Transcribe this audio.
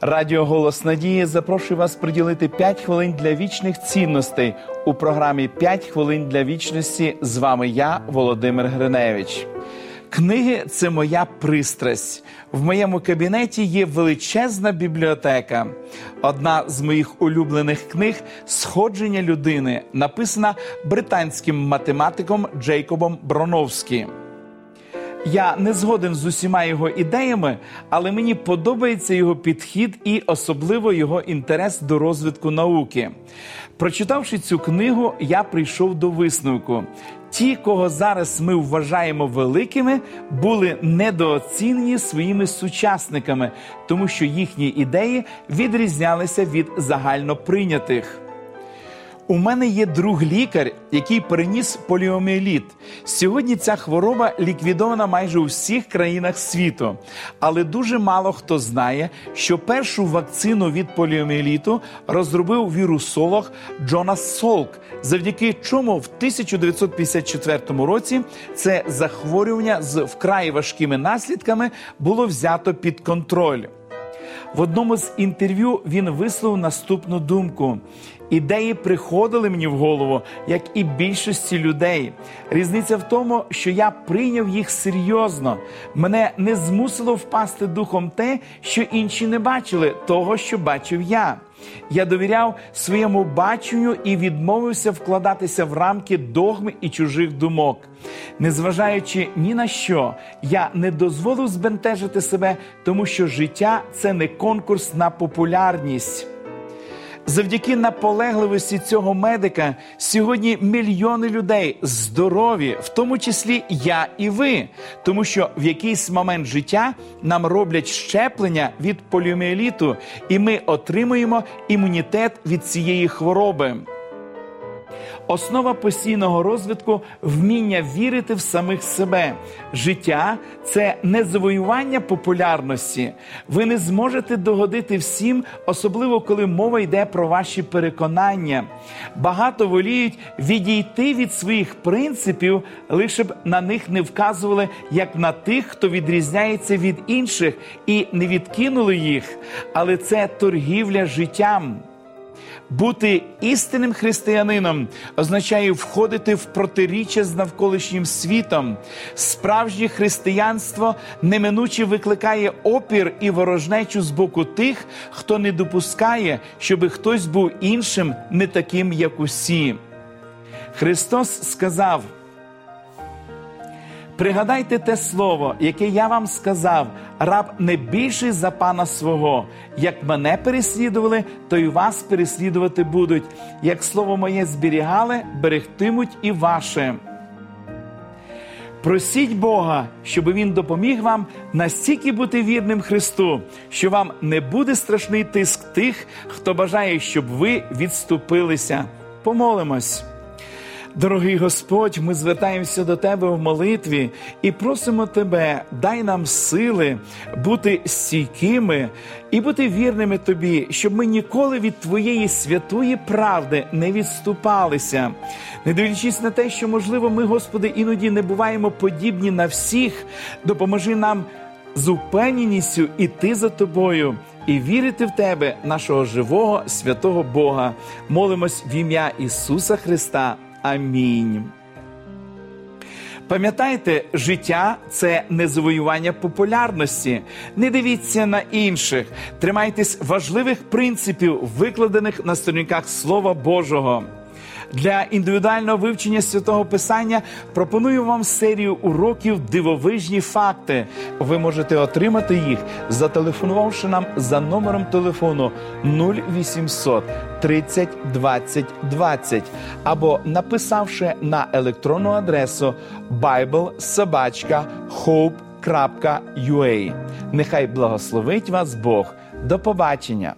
Радіо Голос Надії запрошує вас приділити 5 хвилин для вічних цінностей у програмі «5 хвилин для вічності. З вами я, Володимир Гриневич. Книги це моя пристрасть. В моєму кабінеті є величезна бібліотека. Одна з моїх улюблених книг Сходження людини, написана британським математиком Джейкобом Броновським. Я не згоден з усіма його ідеями, але мені подобається його підхід і особливо його інтерес до розвитку науки. Прочитавши цю книгу, я прийшов до висновку. Ті, кого зараз ми вважаємо великими, були недооцінені своїми сучасниками, тому що їхні ідеї відрізнялися від загальноприйнятих. У мене є друг лікар, який переніс поліоміеліт. Сьогодні ця хвороба ліквідована майже у всіх країнах світу. Але дуже мало хто знає, що першу вакцину від поліоміеліту розробив вірусолог Джонас Солк, завдяки чому в 1954 році це захворювання з вкрай важкими наслідками було взято під контроль. В одному з інтерв'ю він висловив наступну думку: ідеї приходили мені в голову, як і більшості людей. Різниця в тому, що я прийняв їх серйозно. Мене не змусило впасти духом те, що інші не бачили, того, що бачив я. Я довіряв своєму баченню і відмовився вкладатися в рамки догми і чужих думок. Незважаючи ні на що, я не дозволив збентежити себе, тому що життя це не конкурс на популярність. Завдяки наполегливості цього медика сьогодні мільйони людей здорові, в тому числі я і ви, тому що в якийсь момент життя нам роблять щеплення від поліоміеліту, і ми отримуємо імунітет від цієї хвороби. Основа постійного розвитку вміння вірити в самих себе. Життя це не завоювання популярності. Ви не зможете догодити всім, особливо коли мова йде про ваші переконання. Багато воліють відійти від своїх принципів, лише б на них не вказували як на тих, хто відрізняється від інших, і не відкинули їх. Але це торгівля життям. Бути істинним християнином означає входити в протиріччя з навколишнім світом. Справжнє християнство неминуче викликає опір і ворожнечу з боку тих, хто не допускає, щоб хтось був іншим, не таким, як усі. Христос сказав. Пригадайте те слово, яке я вам сказав, раб не більший за пана свого. Як мене переслідували, то й вас переслідувати будуть. Як слово моє зберігали, берегтимуть і ваше. Просіть Бога, щоб Він допоміг вам настільки бути вірним Христу, що вам не буде страшний тиск тих, хто бажає, щоб ви відступилися. Помолимось. Дорогий Господь, ми звертаємося до Тебе в молитві і просимо Тебе, дай нам сили бути стійкими і бути вірними Тобі, щоб ми ніколи від Твоєї святої правди не відступалися, не дивлячись на те, що, можливо, ми, Господи, іноді не буваємо подібні на всіх, допоможи нам з упевненістю іти за Тобою. І вірити в Тебе, нашого живого святого Бога, молимось в ім'я Ісуса Христа. Амінь. Пам'ятайте, життя це не завоювання популярності. Не дивіться на інших, тримайтесь важливих принципів, викладених на сторінках Слова Божого. Для індивідуального вивчення святого писання пропоную вам серію уроків дивовижні факти. Ви можете отримати їх, зателефонувавши нам за номером телефону 0800 30 20 20 або написавши на електронну адресу biblesobachka.hope.ua. Нехай благословить вас Бог. До побачення!